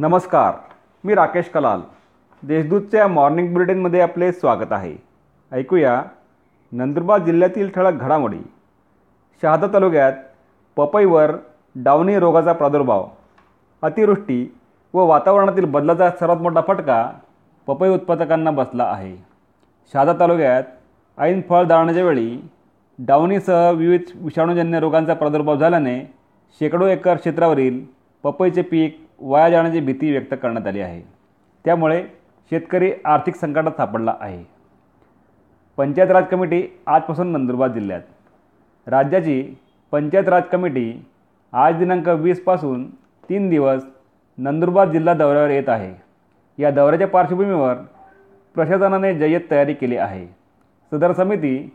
नमस्कार मी राकेश कलाल. देशदूतच्या मॉर्निंग बुलेटिनमध्ये आपले स्वागत आहे. ऐकूया नंदुरबार जिल्ह्यातील ठळक घडामोडी. शहादा तालुक्यात पपईवर डावणी रोगाचा प्रादुर्भाव. अतिवृष्टी व वातावरणातील बदलाचा सर्वात मोठा फटका पपई उत्पादकांना बसला आहे. शहादा तालुक्यात ऐन फळ दाळण्याच्या वेळी डावणीसह विविध विषाणूजन्य रोगांचा प्रादुर्भाव झाल्याने शेकडो एकर क्षेत्रावरील पपईचे पीक वाया जाण्याची भीती व्यक्त करण्यात आली आहे. त्यामुळे शेतकरी आर्थिक संकटात सापडला आहे. पंचायत राज कमिटी आजपासून नंदुरबार जिल्ह्यात. राज्याची पंचायत राज कमिटी आज दिनांक वीसपासून तीन दिवस नंदुरबार जिल्हा दौऱ्यावर येत आहे. या दौऱ्याच्या पार्श्वभूमीवर प्रशासनाने जय्यत तयारी केली आहे. सदर समिती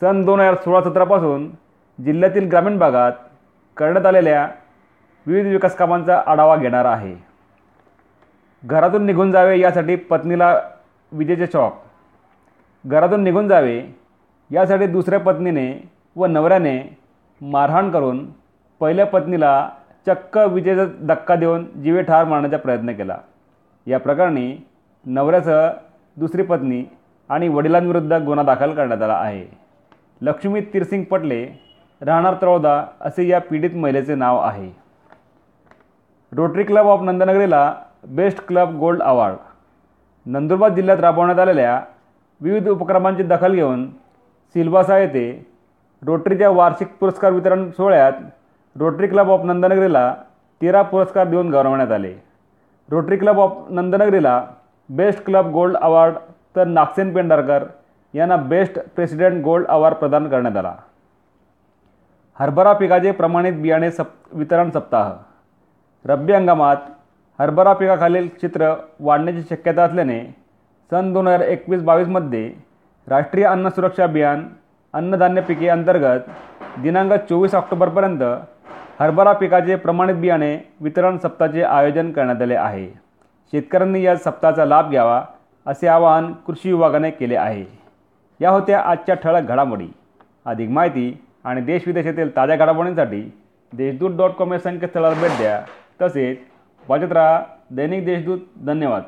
सन दोन हजार सोळा सतरापासून जिल्ह्यातील ग्रामीण भागात करण्यात आलेल्या विविध विकास कामांचा आढावा घेणार आहे. घरातून निघून जावे यासाठी पत्नीला विजेचे चॉक. घरातून निघून जावे यासाठी दुसऱ्या पत्नीने व नवऱ्याने मारहाण करून पहिल्या पत्नीला चक्क विजेचा धक्का देऊन जीवे ठार मारण्याचा प्रयत्न केला. या प्रकरणी नवऱ्यासह दुसरी पत्नी आणि वडिलांविरुद्ध गुन्हा दाखल करण्यात आला आहे. लक्ष्मी तिरसिंग पटले राहणार त्रौदा असे या पीडित महिलेचे नाव आहे. Rotary club of नंदनगरीला best club gold award. Nandurbar जिल्ह्यात राबवण्यात आलेल्या विविध उपक्रमांची दखल घेऊन सिल्वासा येथे रोटरीच्या वार्षिक पुरस्कार वितरण सोहळ्यात रोटरी क्लब ऑफ नंदनगरीला तेरा पुरस्कार देऊन गौरवण्यात आले. रोटरी क्लब ऑफ नंदनगरीला बेस्ट क्लब गोल्ड अवॉर्ड तर नागसेन पेंढारकर यांना बेस्ट प्रेसिडेंट गोल्ड अवॉर्ड प्रदान करण्यात आला. हरभरा पिकाचे प्रमाणित बियाणे सप वितरण सप्ताह. रब्बी हंगामात हरभरा पिकाखालील चित्र वाढण्याची शक्यता असल्याने सन दोन हजार एकवीस बावीसमध्ये राष्ट्रीय अन्न सुरक्षा अभियान अन्नधान्य पिके अंतर्गत दिनांक चोवीस ऑक्टोबरपर्यंत हरभरा पिकाचे प्रमाणित बियाणे वितरण सप्ताहाचे आयोजन करण्यात आले आहे. शेतकऱ्यांनी या सप्ताहाचा लाभ घ्यावा असे आवाहन कृषी विभागाने केले आहे. या होत्या आजच्या ठळक घडामोडी. अधिक माहिती आणि देशविदेशातील ताज्या घडामोडींसाठी देशदूत डॉट कॉम या संकेतस्थळाला भेट द्या. तसेच वाचत राहा दैनिक देशदूत धन्यवाद.